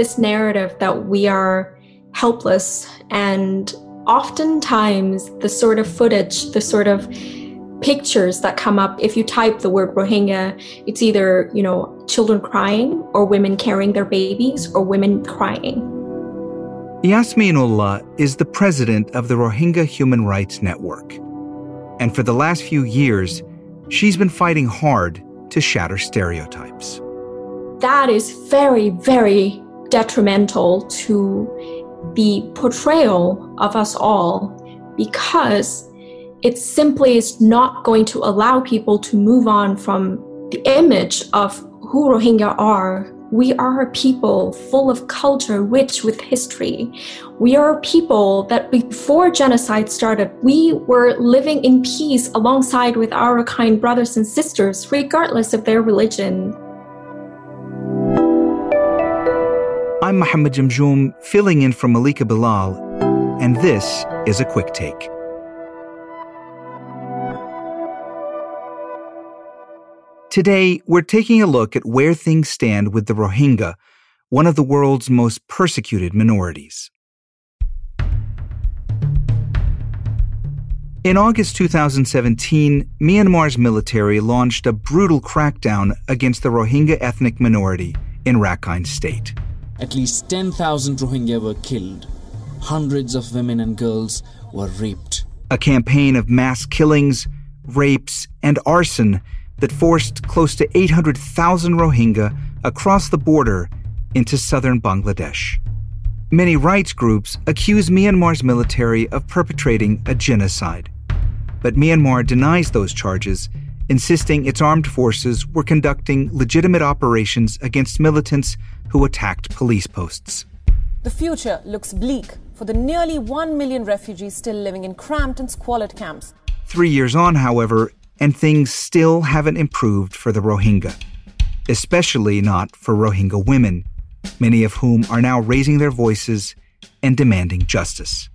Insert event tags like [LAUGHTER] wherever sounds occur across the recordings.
this narrative that we are helpless and oftentimes the sort of footage, the sort of pictures that come up if you type the word Rohingya, it's either, you know, children crying or women carrying their babies or women crying. Yasmin Ullah is the president of the Rohingya Human Rights Network. And for the last few years, she's been fighting hard to shatter stereotypes. That is very, very detrimental to the portrayal of us all because it simply is not going to allow people to move on from the image of who Rohingya are. We are a people full of culture, rich with history. We are a people that before genocide started, we were living in peace alongside with our kind brothers and sisters, regardless of their religion. Mohammed Jamjoom, filling in for Malika Bilal, and this is a quick take. Today, we're taking a look at where things stand with the Rohingya, one of the world's most persecuted minorities. In August 2017, Myanmar's military launched a brutal crackdown against the Rohingya ethnic minority in Rakhine State. At least 10,000 Rohingya were killed. Hundreds of women and girls were raped. A campaign of mass killings, rapes, and arson that forced close to 800,000 Rohingya across the border into southern Bangladesh. Many rights groups accuse Myanmar's military of perpetrating a genocide. But Myanmar denies those charges, insisting its armed forces were conducting legitimate operations against militants who attacked police posts. The future looks bleak for the nearly 1 million refugees still living in cramped and squalid camps. Three years on, however, and things still haven't improved for the Rohingya, especially not for Rohingya women, many of whom are now raising their voices and demanding justice.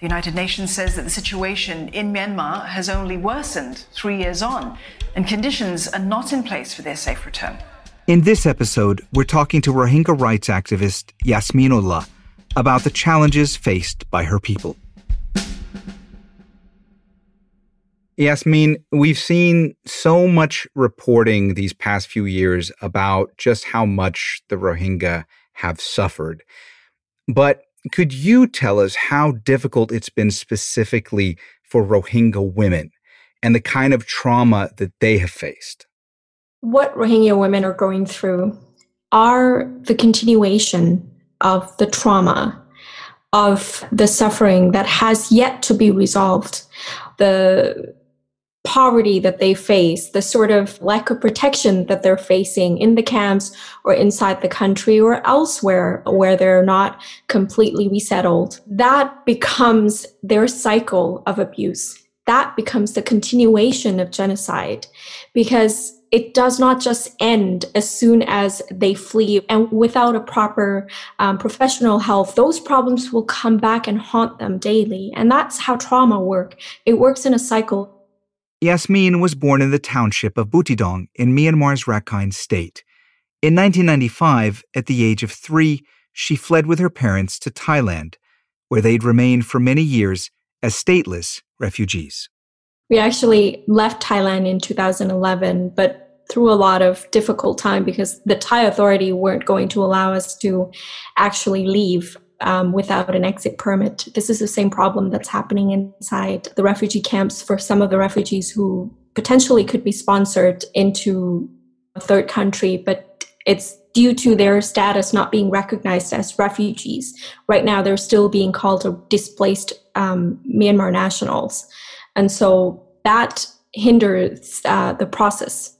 The United Nations says that the situation in Myanmar has only worsened three years on, and conditions are not in place for their safe return. In this episode, we're talking to Rohingya rights activist Yasmin Ullah about the challenges faced by her people. Yasmin, we've seen so much reporting these past few years about just how much the Rohingya have suffered. But could you tell us how difficult it's been specifically for Rohingya women and the kind of trauma that they have faced? What Rohingya women are going through are the continuation of the trauma, of the suffering that has yet to be resolved. The poverty that they face, the sort of lack of protection that they're facing in the camps or inside the country or elsewhere where they're not completely resettled, that becomes their cycle of abuse. That becomes the continuation of genocide because it does not just end as soon as they flee. And without a proper um, professional health those problems will come back and haunt them daily. And that's how trauma work. It works in a cycle Yasmin was born in the township of Buthidaung in Myanmar's Rakhine state. In 1995, at the age of three, she fled with her parents to Thailand, where they'd remained for many years as stateless refugees. We actually left Thailand in 2011, but through a lot of difficult time because the Thai authority weren't going to allow us to actually leave um, without an exit permit. This is the same problem that's happening inside the refugee camps for some of the refugees who potentially could be sponsored into a third country, but it's due to their status not being recognized as refugees. Right now, they're still being called displaced um, Myanmar nationals. And so that hinders uh, the process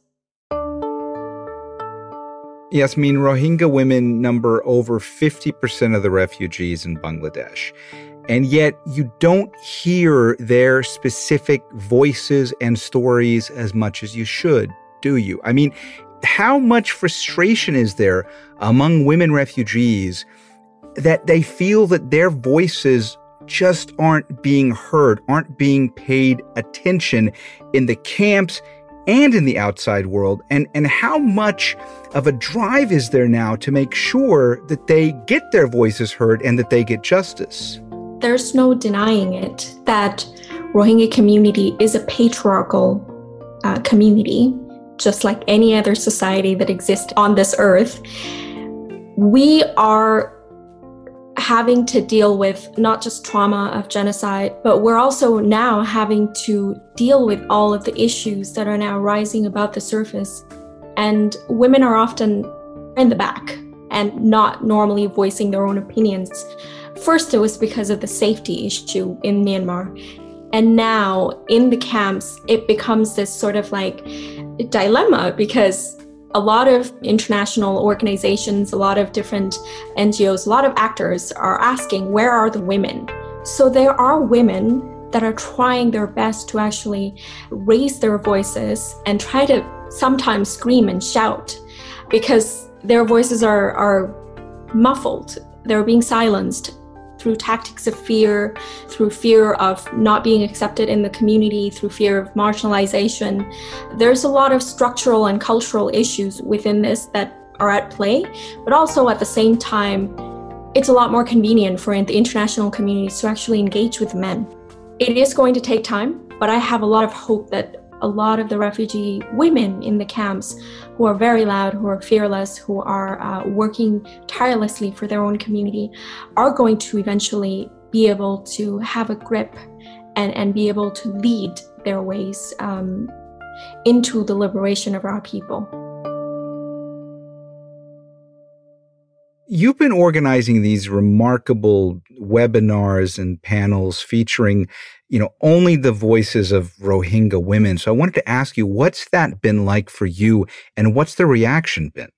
Yasmin, Rohingya women number over 50% of the refugees in Bangladesh. And yet you don't hear their specific voices and stories as much as you should, do you? I mean, how much frustration is there among women refugees that they feel that their voices just aren't being heard, aren't being paid attention in the camps and in the outside world? And, and how much of a drive is there now to make sure that they get their voices heard and that they get justice? There's no denying it that Rohingya community is a patriarchal uh, community, just like any other society that exists on this earth. We are having to deal with not just trauma of genocide, but we're also now having to deal with all of the issues that are now rising above the surface. And women are often in the back and not normally voicing their own opinions. First, it was because of the safety issue in Myanmar. And now in the camps, it becomes this sort of like dilemma because a lot of international organizations, a lot of different NGOs, a lot of actors are asking, where are the women? So there are women that are trying their best to actually raise their voices and try to sometimes scream and shout because their voices are, are muffled, they're being silenced through tactics of fear, through fear of not being accepted in the community, through fear of marginalization. There's a lot of structural and cultural issues within this that are at play, but also at the same time, it's a lot more convenient for the international communities to actually engage with men. It is going to take time, but I have a lot of hope that a lot of the refugee women in the camps who are very loud, who are fearless, who are uh, working tirelessly for their own community are going to eventually be able to have a grip and, and be able to lead their ways um, into the liberation of our people. You've been organizing these remarkable webinars and panels featuring, you know, only the voices of Rohingya women. So I wanted to ask you, what's that been like for you and what's the reaction been?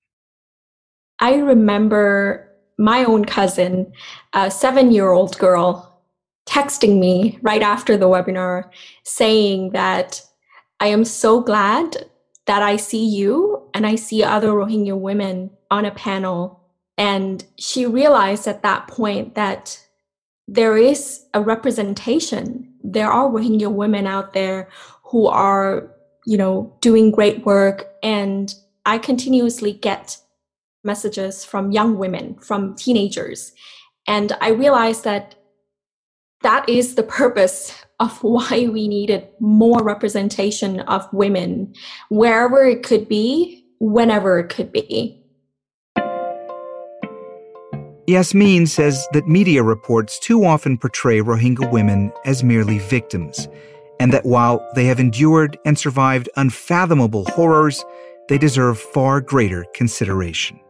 I remember my own cousin, a seven year old girl, texting me right after the webinar saying that I am so glad that I see you and I see other Rohingya women on a panel and she realized at that point that there is a representation. There are Rohingya women out there who are, you know, doing great work. And I continuously get messages from young women, from teenagers. And I realized that that is the purpose of [LAUGHS] why we needed more representation of women, wherever it could be, whenever it could be. Yasmin says that media reports too often portray Rohingya women as merely victims, and that while they have endured and survived unfathomable horrors, they deserve far greater consideration.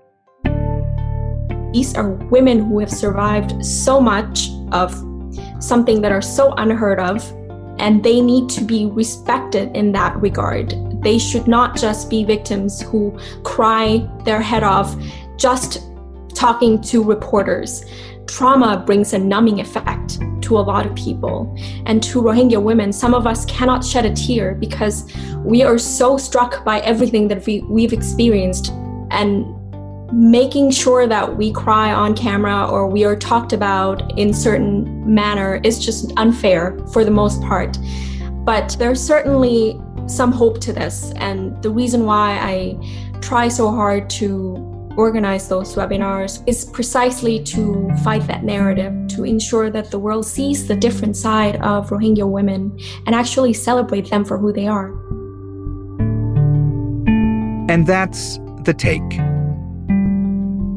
These are women who have survived so much of something that are so unheard of, and they need to be respected in that regard. They should not just be victims who cry their head off just talking to reporters, trauma brings a numbing effect to a lot of people. And to Rohingya women, some of us cannot shed a tear because we are so struck by everything that we, we've experienced. And making sure that we cry on camera or we are talked about in certain manner is just unfair for the most part. But there's certainly some hope to this. And the reason why I try so hard to organize those webinars is precisely to fight that narrative, to ensure that the world sees the different side of Rohingya women and actually celebrate them for who they are. And that's The Take.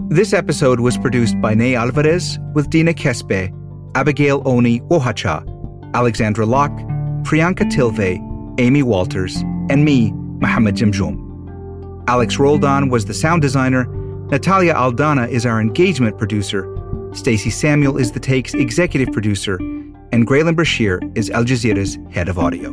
This episode was produced by Ney Alvarez with Dina Kesbeh, Abigail Oni Wohacha, Alexandra Locke, Priyanka Tilve, Amy Walters, and me, Mohammed Jamjoom. Alex Roldan was the sound designer, Natalia Aldana is our engagement producer, Stacey Samuel is The Take's executive producer, and Graelyn Brashear is Al Jazeera's head of audio.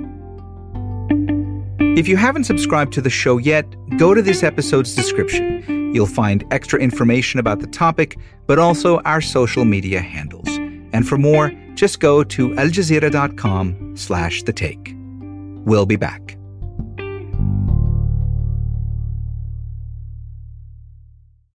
If you haven't subscribed to the show yet, go to this episode's description. You'll find extra information about the topic, but also our social media handles. And for more, just go to aljazeera.com slash the take. We'll be back.